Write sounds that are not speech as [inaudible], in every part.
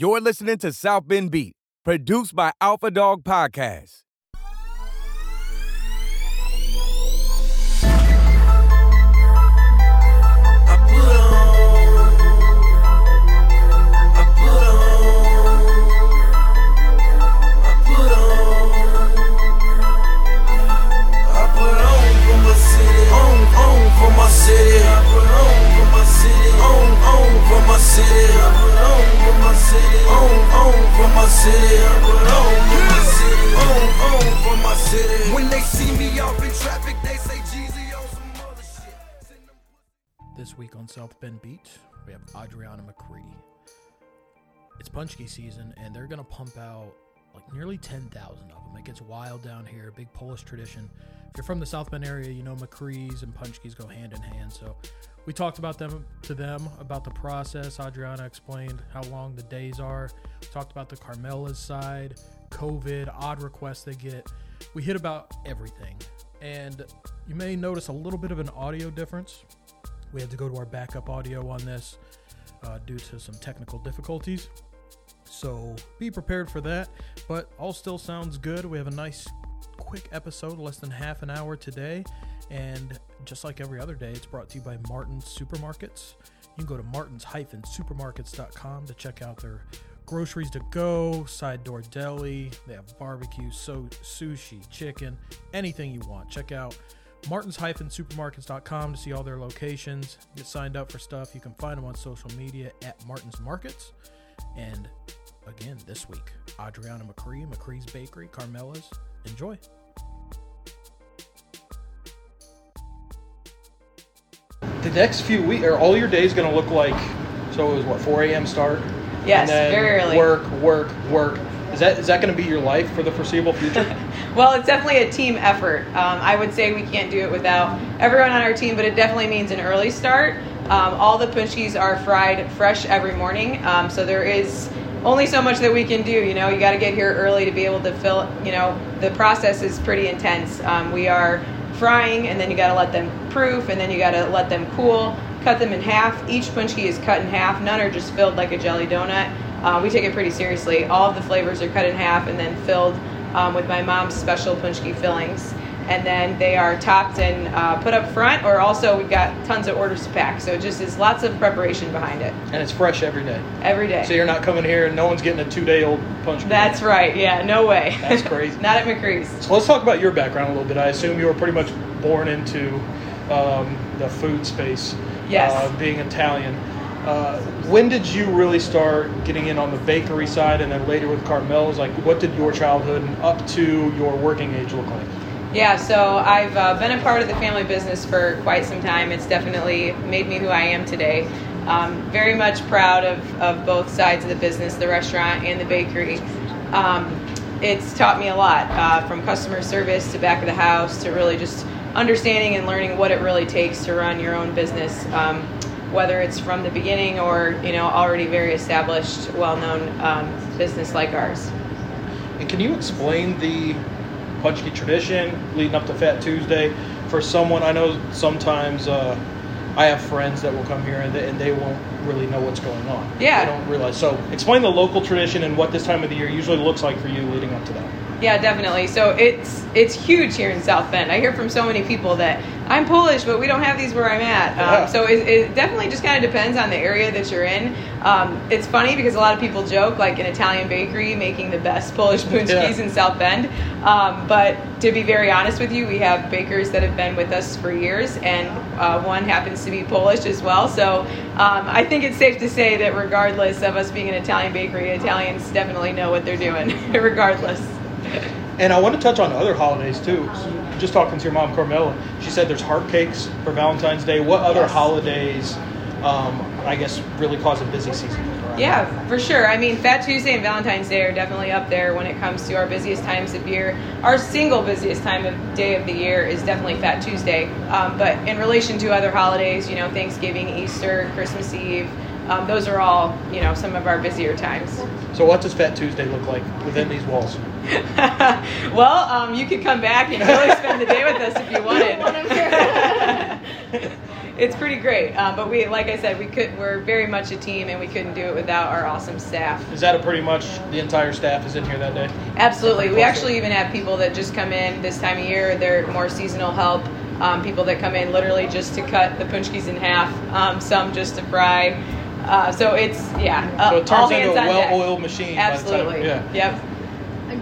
You're listening to South Bend Beat, produced by Alpha Dog Podcast. I This week on South Bend Beat, we have Adriana Macri. It's Paczki season, and they're gonna pump out like nearly 10,000 of them. It gets wild down here, big Polish tradition. If you're from the South Bend area, you know Macri's and Paczkis go hand in hand. So we talked about them to them about the process. Adriana explained how long the days are. We talked about the Carmela's side, COVID, odd requests they get. We hit about everything. And you may notice a little bit of an audio difference. We had to go to our backup audio on this uh, due to some technical difficulties. So be prepared for that. But all still sounds good. We have a nice, quick episode, less than half an hour today. And just like every other day, it's brought to you by Martin's Supermarkets. You can go to martins-supermarkets.com to check out their groceries to go, side door deli. They have barbecue, so sushi, chicken, anything you want. Check out martins-supermarkets.com to see all their locations. Get signed up for stuff. You can find them on social media at Martins Markets. And again, this week, Adriana Macri, Macri's Bakery, Carmela's. Enjoy. The next few weeks, are all your days going to look like? So it was what 4 a.m. start. Yes, and then very early. Work, work, work. Is that is that going to be your life for the foreseeable future? [laughs] Well, it's definitely a team effort. Um, I would say we can't do it without everyone on our team, but it definitely means an early start. Um, all the paczkis are fried fresh every morning, um, so there is only so much that we can do. You know, you got to get here early to be able to fill. You know, the process is pretty intense. Um, we are frying, and then you got to let them proof, and then you got to let them cool. Cut them in half. Each paczki is cut in half. None are just filled like a jelly donut. Uh, we take it pretty seriously. All of the flavors are cut in half and then filled um, with my mom's special paczki fillings. And then they are topped and uh, put up front, or also we've got tons of orders to pack. So it just is lots of preparation behind it and it's fresh every day. every day. So you're not coming here and no one's getting a two-day-old punch. That's right. Yeah, no way. That's crazy. [laughs] Not at Macri's. So let's talk about your background a little bit. I assume you were pretty much born into um, the food space. Yes. Uh, being Italian. Uh, when did you really start getting in on the bakery side, and then later with Carmel's? Like, what did your childhood and up to your working age look like? Yeah, so I've uh, been a part of the family business for quite some time. It's definitely made me who I am today. Um, very much proud of, of both sides of the business, the restaurant and the bakery. Um, it's taught me a lot uh, from customer service to back of the house to really just understanding and learning what it really takes to run your own business. Um, whether it's from the beginning or you know already very established, well-known um, business like ours. And can you explain the Paczki tradition leading up to Fat Tuesday for someone? I know sometimes uh, I have friends that will come here and they, and they won't really know what's going on. Yeah. They don't realize. So explain the local tradition and what this time of the year usually looks like for you leading up to that. Yeah, definitely. So it's it's huge here in South Bend. I hear from so many people that I'm Polish, but we don't have these where I'm at. Yeah. Um, so it, it definitely just kind of depends on the area that you're in. Um, it's funny because a lot of people joke like an Italian bakery making the best Polish [laughs] paczkis Yeah. in South Bend. Um, but to be very honest with you, we have bakers that have been with us for years, and uh, one happens to be Polish as well. So um, I think it's safe to say that regardless of us being an Italian bakery, Italians definitely know what they're doing, [laughs] regardless. And I want to touch on other holidays too. So just talking to your mom, Carmela, she said there's heart cakes for Valentine's Day. What other Yes. holidays, um, I guess, really cause a busy season? around Yeah, for sure. I mean, Fat Tuesday and Valentine's Day are definitely up there when it comes to our busiest times of year. Our single busiest time of day of the year is definitely Fat Tuesday. Um, but in relation to other holidays, you know, Thanksgiving, Easter, Christmas Eve, um, those are all, you know, some of our busier times. So what does Fat Tuesday look like within these walls? [laughs] well, um, you could come back and really spend the day with us if you wanted. [laughs] [laughs] it's pretty great. Um, but we, like I said, we could. We're very much a team, and we couldn't do it without our awesome staff. Is that a pretty much the entire staff is in here that day? Absolutely. We actually even have people that just come in this time of year. They're more seasonal help. Um, people that come in literally just to cut the paczkis in half. Um, some just to fry. Uh, so it's yeah. Uh, So it turns all into hands a on deck. well-oiled machine. by the time- Absolutely. yeah. Yep.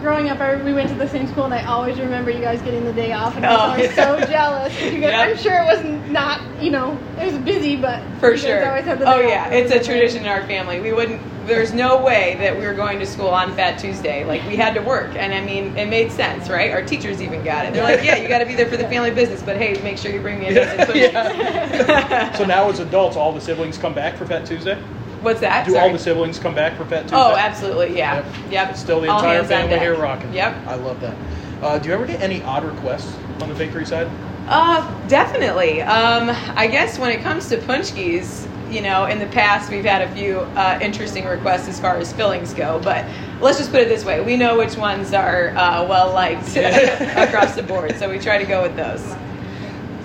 Growing up, I, we went to the same school, and I always remember you guys getting the day off, and I was Oh, always yeah. so jealous. 'cause You guys, Yep. I'm sure it was not, you know, it was busy, but For you guys sure. Always had the Oh day yeah, off. it's a tradition in our family. We wouldn't. There's no way that we were going to school on Fat Tuesday. Like we had to work, and I mean, it made sense, right? Our teachers even got it. They're like, "Yeah, you got to be there for the [laughs] family business, but hey, make sure you bring me a [laughs] dozen cookies." So [laughs] now as adults, all the siblings come back for Fat Tuesday? What's that? Do Sorry. all the siblings come back for Fat Tuesday? Oh, absolutely, yeah. Yep. Yep. Still the All entire family here rocking. Yep. I love that. Uh, do you ever get any odd requests on the bakery side? Uh, definitely. Um, I guess when it comes to paczkis, you know, in the past we've had a few uh, interesting requests as far as fillings go, but let's just put it this way: we know which ones are uh, well liked [laughs] across the board, so we try to go with those.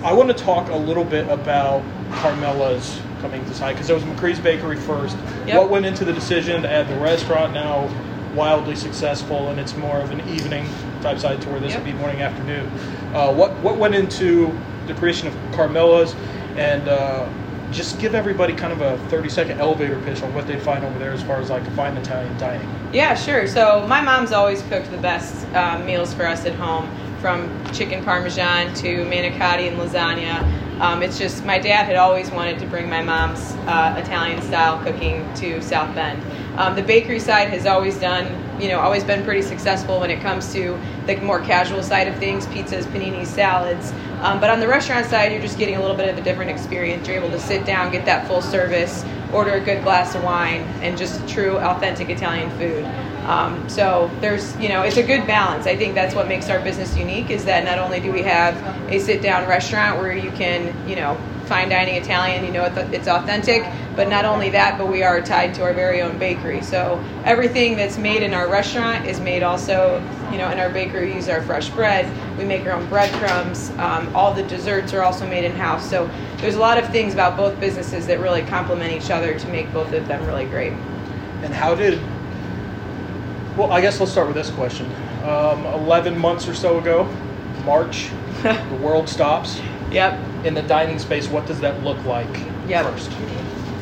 I want to talk a little bit about Carmela's coming to side because it was Macri's Bakery first. Yep. What went into the decision to add the restaurant now wildly successful and it's more of an evening type side to where this Yep. would be morning afternoon. Uh, what what went into the creation of Carmela's and uh, just give everybody kind of a 30 second elevator pitch on what they find over there as far as like fine Italian dining. Yeah, sure. So my mom's always cooked the best uh, meals for us at home, from chicken parmesan to manicotti and lasagna. Um, it's just my dad had always wanted to bring my mom's uh, Italian style cooking to South Bend. Um, the bakery side has always done, you know, always been pretty successful when it comes to the more casual side of things, pizzas, paninis, salads. Um, but on the restaurant side, you're just getting a little bit of a different experience. You're able to sit down, get that full service, order a good glass of wine, and just true, authentic Italian food. Um, so there's, you know, it's a good balance. I think that's what makes our business unique is that not only do we have a sit-down restaurant where you can, you know, fine dining Italian, you know, it's- it's authentic, but not only that, but we are tied to our very own bakery. So everything that's made in our restaurant is made also, you know, in our bakery. We use our fresh bread. We make our own breadcrumbs. Um, all the desserts are also made in house. So there's a lot of things about both businesses that really complement each other to make both of them really great. And how did? Well, I guess let's start with this question. Um, Eleven months or so ago, March, [laughs] the world stops Yep. in the dining space. What does that look like Yep. first?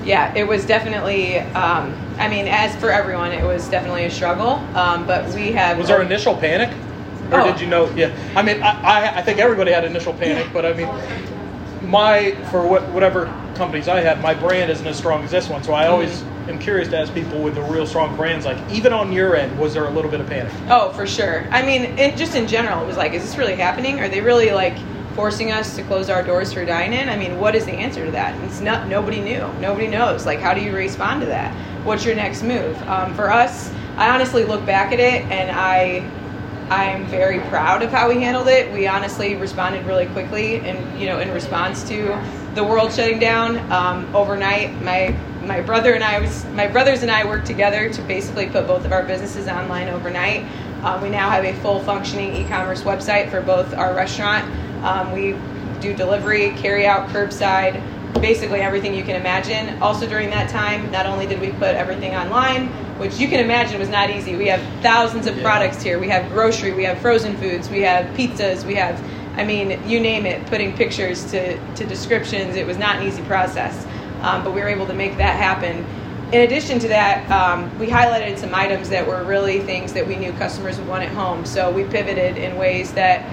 Yeah, it was definitely. Um, I mean, as for everyone, it was definitely a struggle. Um, but we have. Was there initial panic, or Oh. did you know? Yeah, I mean, I, I, I think everybody had initial panic, but I mean, my for what, whatever companies I had, my brand isn't as strong as this one, so I always Mm-hmm. Am curious to ask people with the real strong brands, like even on your end, was there a little bit of panic? Oh, for sure. I mean, it, just in general, it was like, is this really happening? Are they really like forcing us to close our doors for dine-in? I mean, what is the answer to that? It's not. Nobody knew. Nobody knows. Like, how do you respond to that? What's your next move? Um, for us, I honestly look back at it and I. I'm very proud of how we handled it. We honestly responded really quickly, and you know, in response to the world shutting down um, overnight. My my brother and I was my brothers and I worked together to basically put both of our businesses online overnight. Um, we now have a full functioning e-commerce website for both our restaurant. Um, we do delivery, carry out, curbside, basically everything you can imagine. Also during that time, not only did we put everything online, which you can imagine was not easy. We have thousands of Yeah. products here. We have grocery, we have frozen foods, we have pizzas, we have I mean, you name it, putting pictures to, to descriptions, it was not an easy process. Um, but we were able to make that happen. In addition to that, um, we highlighted some items that were really things that we knew customers would want at home. So we pivoted in ways that,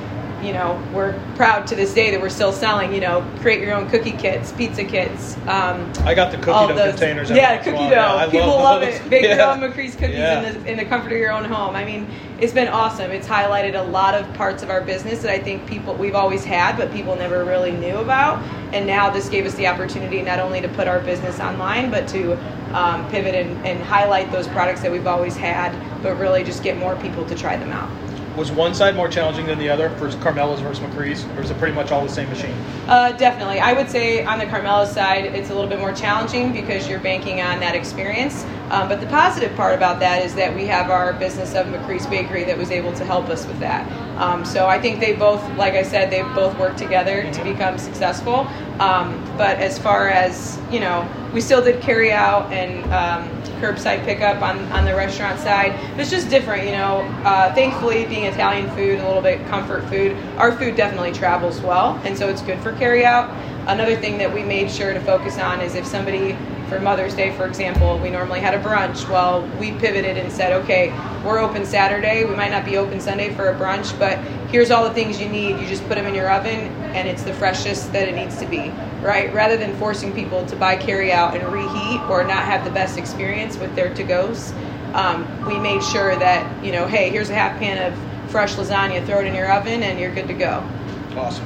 you know, we're proud to this day that we're still selling. You know, create your own cookie kits, pizza kits. Um, I got the cookie dough those- containers. Yeah, cookie dough. Yeah, People love love, it. Bake your Yeah. own Macri's cookies Yeah. in, the, in the comfort of your own home. I mean, it's been awesome. It's highlighted a lot of parts of our business that I think people we've always had, but people never really knew about. And now this gave us the opportunity not only to put our business online, but to um, pivot and, and highlight those products that we've always had, but really just get more people to try them out. Was one side more challenging than the other for Carmela's versus Macri's, or is it pretty much all the same machine? Uh, definitely. I would say on the Carmela side, it's a little bit more challenging because you're banking on that experience. Um, but the positive part about that is that we have our business of Macri's Bakery that was able to help us with that. Um, so I think they both, like I said, they both worked together to become successful. Um, but as far as you know, we still did carry out and um, curbside pickup on, on the restaurant side. It's just different, you know. Uh, thankfully, being Italian food, a little bit comfort food, our food definitely travels well, and so it's good for carry out. Another thing that we made sure to focus on is if somebody for Mother's Day, for example, we normally had a brunch. Well, we pivoted and said, okay, we're open Saturday. We might not be open Sunday for a brunch, but here's all the things you need. You just put them in your oven, and it's the freshest that it needs to be, right? Rather than forcing people to buy carry out and reheat or not have the best experience with their to goes, um, we made sure that, you know, hey, here's a half pan of fresh lasagna, throw it in your oven, and you're good to go. Awesome.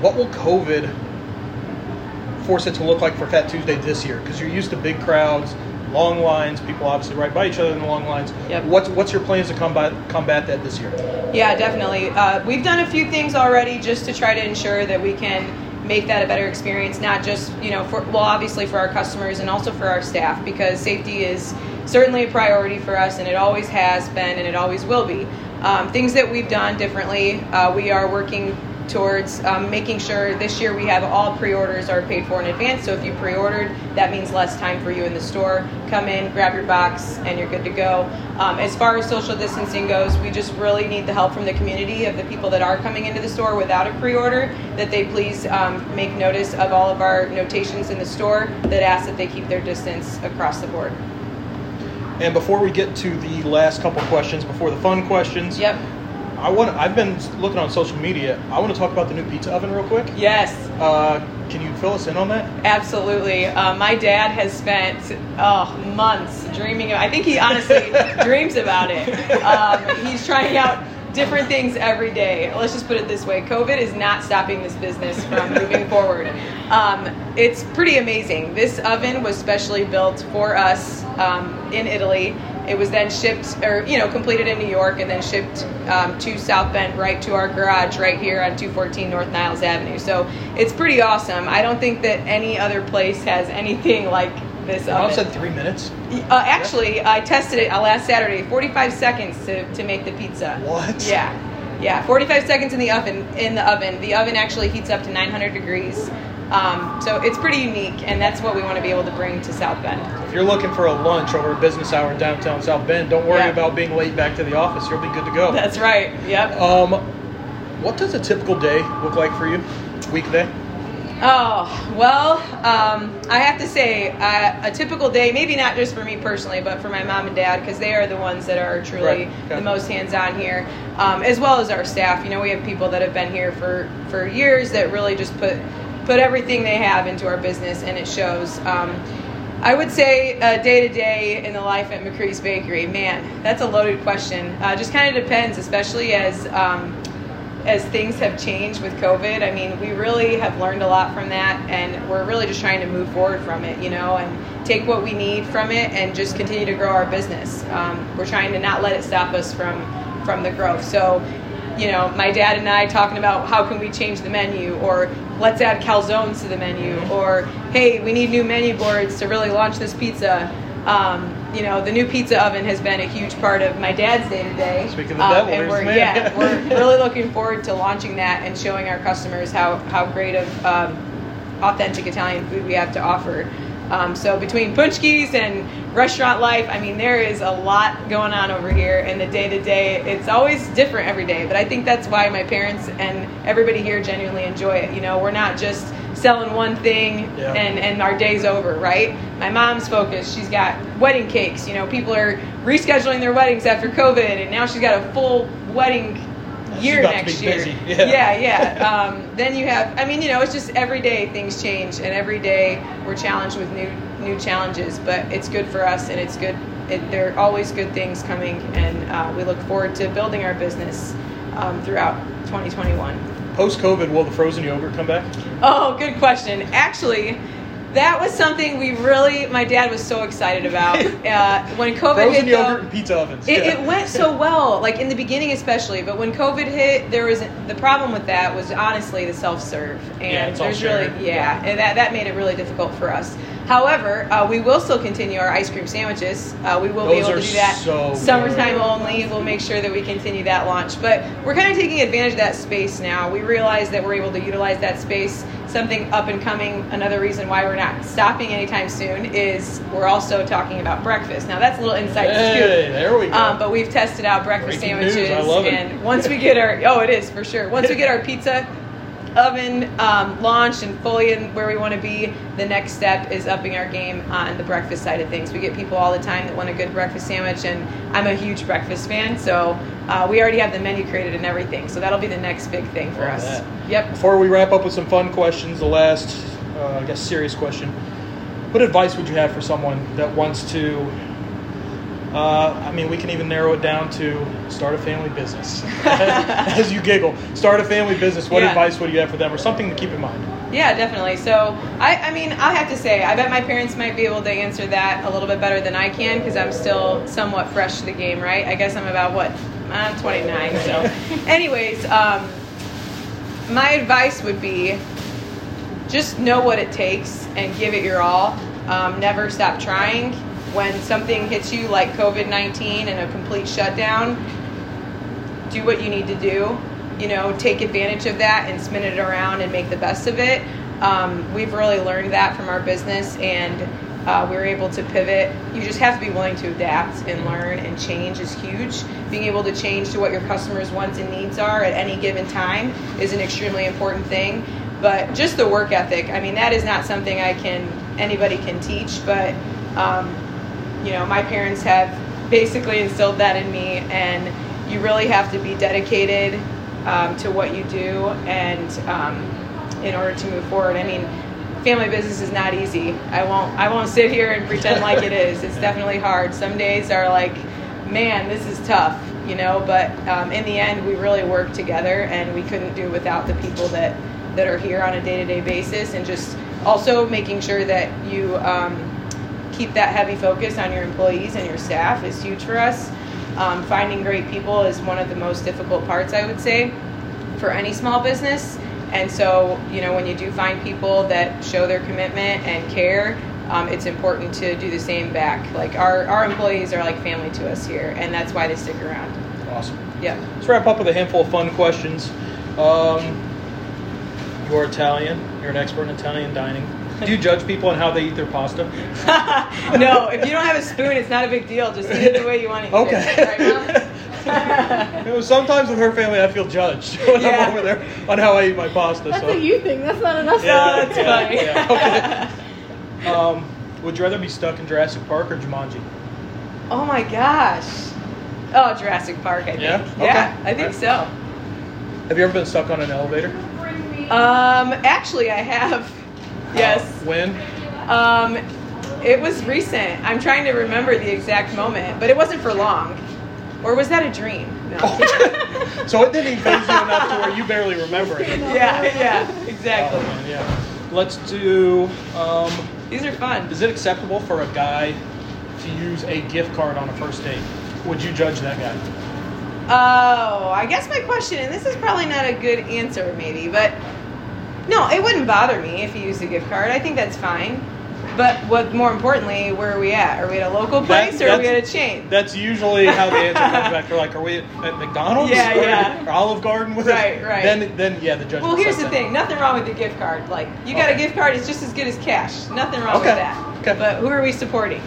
What will COVID force it to look like for Fat Tuesday this year? Because you're used to big crowds, long lines, people obviously right by each other in the long lines. Yep. What's what's your plans to combat combat that this year? Yeah, definitely. Uh, we've done a few things already just to try to ensure that we can make that a better experience, not just, you know, for, well, obviously for our customers and also for our staff, because safety is certainly a priority for us and it always has been and it always will be. Um, things that we've done differently, uh, we are working towards um, making sure this year we have all pre-orders are paid for in advance. So if you pre-ordered, that means less time for you in the store. Come in, grab your box, and you're good to go. Um, as far as social distancing goes, we just really need the help from the community of the people that are coming into the store without a pre-order. That they please um, make notice of all of our notations in the store that ask that they keep their distance across the board. And before we get to the last couple questions, before the fun questions, Yep. I want. I've been looking on social media. I want to talk about the new pizza oven real quick. Yes. Uh, can you fill us in on that? Absolutely. Uh, my dad has spent oh, months dreaming of I think he honestly [laughs] dreams about it. Um, he's trying out different things every day. Let's just put it this way COVID is not stopping this business from moving [laughs] forward. Um, it's pretty amazing. This oven was specially built for us um, in Italy. It was then shipped, or you know, completed in New York, and then shipped um, to South Bend, right to our garage, right here on 214 North Niles Avenue. So it's pretty awesome. I don't think that any other place has anything like this oven. said three minutes. Uh, actually, I tested it uh, last Saturday. 45 seconds to, to make the pizza. What? Yeah, yeah. 45 seconds in the oven. In the oven, the oven actually heats up to 900 degrees. Um, so it's pretty unique, and that's what we want to be able to bring to South Bend. If you're looking for a lunch over a business hour in downtown South Bend, don't worry Yeah. about being late back to the office. You'll be good to go. That's right. Yep. Um, what does a typical day look like for you? Weekday? Oh, well, um, I have to say, uh, a typical day, maybe not just for me personally, but for my mom and dad, because they are the ones that are truly Right, okay. the most hands on here, um, as well as our staff. You know, we have people that have been here for, for years that really just put, put everything they have into our business, and it shows. Um, I would say day to day in the life at Macri's Bakery. Man, that's a loaded question. Uh, just kind of depends, especially as um, as things have changed with COVID. I mean, we really have learned a lot from that, and we're really just trying to move forward from it, you know, and take what we need from it and just continue to grow our business. Um, we're trying to not let it stop us from from the growth. So, you know, my dad and I talking about how can we change the menu, or let's add calzones to the menu, or hey, we need new menu boards to really launch this pizza. Um, you know, the new pizza oven has been a huge part of my dad's day to day. Speaking of the and we're, man. yeah, we're [laughs] really looking forward to launching that and showing our customers how, how great of um, authentic Italian food we have to offer. Um, so between punchkis and restaurant life, I mean, there is a lot going on over here in the day to day. It's always different every day, but I think that's why my parents and everybody here genuinely enjoy it. You know, we're not just selling one thing Yeah. and, and our day's over, right? My mom's focused. She's got wedding cakes. You know, people are rescheduling their weddings after COVID, and now she's got a full wedding year next year. busy. Yeah. yeah, yeah. Um, then you have, I mean, you know, it's just every day things change, and every day we're challenged with new new challenges. But it's good for us, and it's good. It, there are always good things coming, and uh, we look forward to building our business um, throughout 2021. Post COVID, will the frozen yogurt come back? Oh, good question. Actually, that was something we really, my dad was so excited about. [laughs] Uh, when COVID Frozen hit, yogurt though, and pizza ovens. it, Yeah. it went so well, like in the beginning especially. But when COVID hit, there was the problem with that was honestly the self serve, and Yeah, it's all there's really shared. yeah, and that that made it really difficult for us. However, uh, we will still continue our ice cream sandwiches. Uh, we will be able to do that so summertime only. We'll make sure that we continue that launch. But we're kind of taking advantage of that space now. We realize that we're able to utilize that space. Something up and coming. Another reason why we're not stopping anytime soon is we're also talking about breakfast. Now that's a little inside Hey, scoop. there we go. Um, but we've tested out breakfast Breaking news, sandwiches, it. and once we get our oh, it is for sure. Once we get our pizza oven um, launched and fully in where we want to be, the next step is upping our game on the breakfast side of things. We get people all the time that want a good breakfast sandwich, and I'm a huge breakfast fan, so uh, we already have the menu created and everything. So that'll be the next big thing for Love us. that. Yep. Before we wrap up with some fun questions, the last, uh, I guess, serious question. What advice would you have for someone that wants to? Uh, I mean, we can even narrow it down to start a family business. [laughs] As you giggle, start a family business. What Yeah. advice would you have for them, or something to keep in mind? Yeah, definitely. So, I, I mean, I have to say, I bet my parents might be able to answer that a little bit better than I can because I'm still somewhat fresh to the game, right? I guess I'm about what? I'm 29. So, [laughs] anyways, um, my advice would be just know what it takes and give it your all. Um, never stop trying. When something hits you like COVID 19 and a complete shutdown, do what you need to do. You know, take advantage of that and spin it around and make the best of it. Um, we've really learned that from our business, and uh, we were able to pivot. You just have to be willing to adapt and learn, and change is huge. Being able to change to what your customers' wants and needs are at any given time is an extremely important thing. But just the work ethic, I mean, that is not something I can anybody can teach, but um, you know, my parents have basically instilled that in me, and you really have to be dedicated um, to what you do, and um, in order to move forward. I mean, family business is not easy. I won't. I won't sit here and pretend like it is. It's definitely hard. Some days are like, man, this is tough, you know. But um, in the end, we really work together, and we couldn't do without the people that that are here on a day-to-day basis, and just also making sure that you. Keep that heavy focus on your employees and your staff is huge for us. Um, finding great people is one of the most difficult parts, I would say, for any small business. And so, you know, when you do find people that show their commitment and care, um, it's important to do the same back. Like our, our employees are like family to us here, and that's why they stick around. Awesome. Yeah. Let's wrap up with a handful of fun questions. Um, you're Italian. You're an expert in Italian dining. Do you judge people on how they eat their pasta? [laughs] no, if you don't have a spoon, it's not a big deal. Just eat it the way you want to eat Okay. it. Right, [laughs] You know, sometimes with her family, I feel judged [laughs] when Yeah. I'm over there on how I eat my pasta. That's so. a you thing. That's not enough. Yeah, that's yeah, funny. yeah, okay. Um, would you rather be stuck in Jurassic Park or Jumanji? Oh my gosh. Oh, Jurassic Park, I think. Yeah? Yeah, I think Okay. so. Have you ever been stuck on an elevator? Um, actually, I have. Yes. Uh, when? Um, it was recent. I'm trying to remember the exact moment, but it wasn't for long. Or was that a dream? No. [laughs] so it didn't even phase you enough to where you barely remember it. [laughs] yeah, yeah, Oh, exactly. man, yeah. Let's do. Um, These are fun. is it acceptable for a guy to use a gift card on a first date? Would you judge that guy? Oh, I guess my question, and this is probably not a good answer, maybe, but no, it wouldn't bother me if you used a gift card. I think that's fine. But what more importantly, where are we at? Are we at a local place or are we at a chain? That's usually how the answer comes back. [laughs] They're like, "Are we at, McDonald's? Yeah, or, yeah. or Olive Garden with Right, it?" right. Then, then yeah, the judge. Well, here's the in. thing. Nothing wrong with the gift card. Like, you got Okay. a gift card, it's just as good as cash. Nothing wrong Okay, with that. okay. But who are we supporting?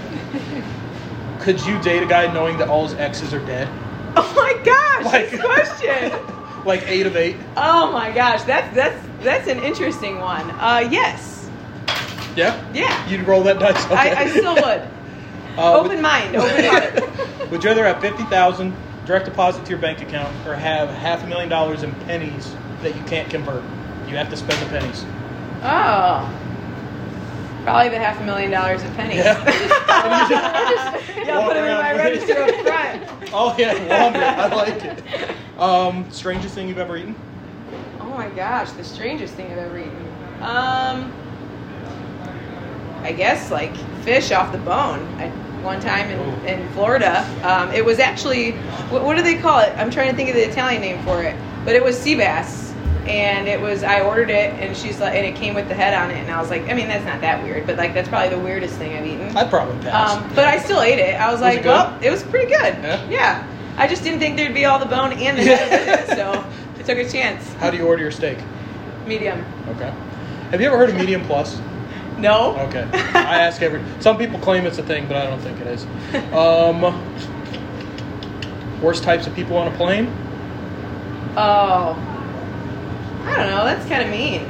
Could you date a guy knowing that all his exes are dead? [laughs] Oh my gosh, Like- this question. [laughs] like eight of eight. Oh my gosh, that's that's that's an interesting one. Uh, yes. Yeah. Yeah. You'd roll that dice. Okay. I, I still would. [laughs] Uh, open mind, open [laughs] heart. Would you rather have fifty thousand direct deposit to your bank account, or have half a million dollars in pennies that you can't convert? You have to spend the pennies. Oh. Probably the half a million dollars in pennies. Yeah. [laughs] yeah, put them in my register up front. Oh yeah, launder. I like it. Um, strangest thing you've ever eaten? Oh my gosh, the strangest thing I've ever eaten. Um, I guess like fish off the bone. I, one time in, Ooh. in Florida, um, it was actually what, what do they call it? I'm trying to think of the Italian name for it, but it was sea bass, and it was I ordered it, and she's like, and it came with the head on it, and I was like, I mean, that's not that weird, but like that's probably the weirdest thing I've eaten. I'd probably pass. Um, but I still ate it. I was, Was like, it well, it was pretty good. Yeah? I just didn't think there'd be all the bone and the head so I took a chance. How do you order your steak? Medium. Okay. Have you ever heard of medium plus? No. Okay. I ask every. Some people claim it's a thing, but I don't think it is. [laughs] Um, worst types of people on a plane? Oh. I don't know. That's kind of mean.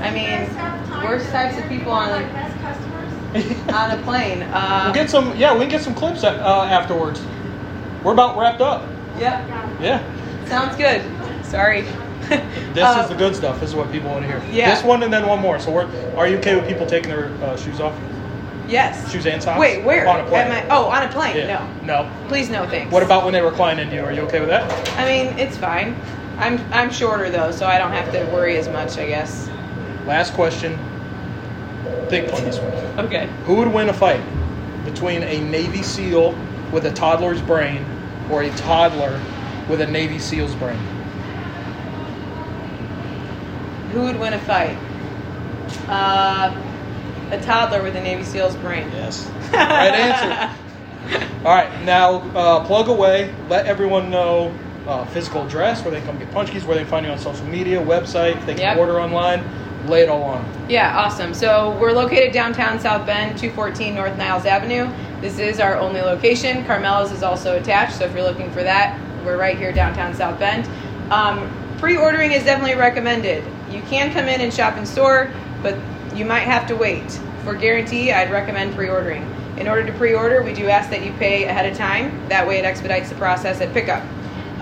I mean, worst types of people on the- customers. [laughs] On a plane. Uh, We'll get some. Yeah, we can get some clips uh, afterwards. We're about wrapped up. Yep. Yeah. Sounds good. Sorry. [laughs] This Uh, is the good stuff. This is what people want to hear. Yeah. This one and then one more. So we're. Are you okay with people taking their uh, shoes off? Yes. Shoes and socks? Wait, where? On a plane. I, oh, on a plane. Yeah. No. No. Please, no thanks. What about when they recline into you? Are you okay with that? I mean, it's fine. I'm I'm shorter though, so I don't have to worry as much, I guess. Last question. Think on this one. Okay. Who would win a fight between a Navy SEAL with a toddler's brain or a toddler with a Navy SEAL's brain? Who would win a fight? Uh, a toddler with a Navy SEAL's brain. Yes. [laughs] right answer. All right, now uh, plug away. Let everyone know uh, physical address, where they can come get paczkis, where they can find you on social media, website, if they can Yep. order online. Lay it all on. Yeah, awesome. So we're located downtown South Bend, 214 North Niles Avenue. This is our only location. Carmela's is also attached, so if you're looking for that, we're right here downtown South Bend. Um, pre-ordering is definitely recommended. You can come in and shop in store, but you might have to wait. For guarantee, I'd recommend pre-ordering. In order to pre-order, we do ask that you pay ahead of time. That way, it expedites the process at pickup.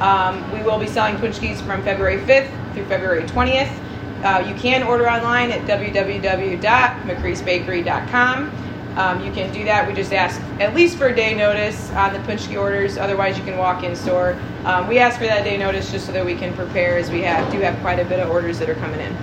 Um, we will be selling paczkis from February 5th through February 20th. Uh, you can order online at www.macrisbakery.com. Um, you can do that. We just ask at least for a day notice on the paczki orders. Otherwise, you can walk in store. Um, we ask for that day notice just so that we can prepare, as we have do have quite a bit of orders that are coming in.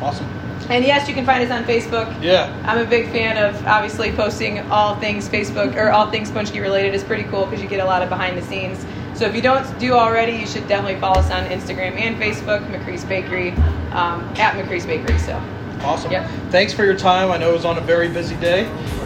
Awesome. And yes, you can find us on Facebook. Yeah. I'm a big fan of obviously posting all things Facebook or all things Paczki related. is pretty cool because you get a lot of behind the scenes. So if you don't do already, you should definitely follow us on Instagram and Facebook, Macri's Bakery, um, at Macri's Bakery. So Awesome. Yep. Thanks for your time. I know it was on a very busy day,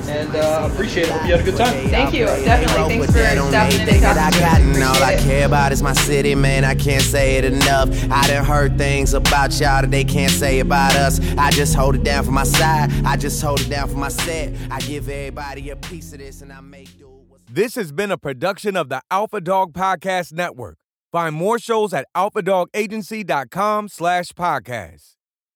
and uh, appreciate it. Hope you had a good time. Thank you. Definitely. Thanks for stopping in and Everything that I talking got and all I care about is my city, man. I can't say it enough. I done heard things about y'all that they can't say about us. I just hold it down for my side. I just hold it down for my set. I give everybody a piece of this, and I make do. what's- This has been a production of the Alpha Dog Podcast Network. Find more shows at alphadogagency.com slash podcast.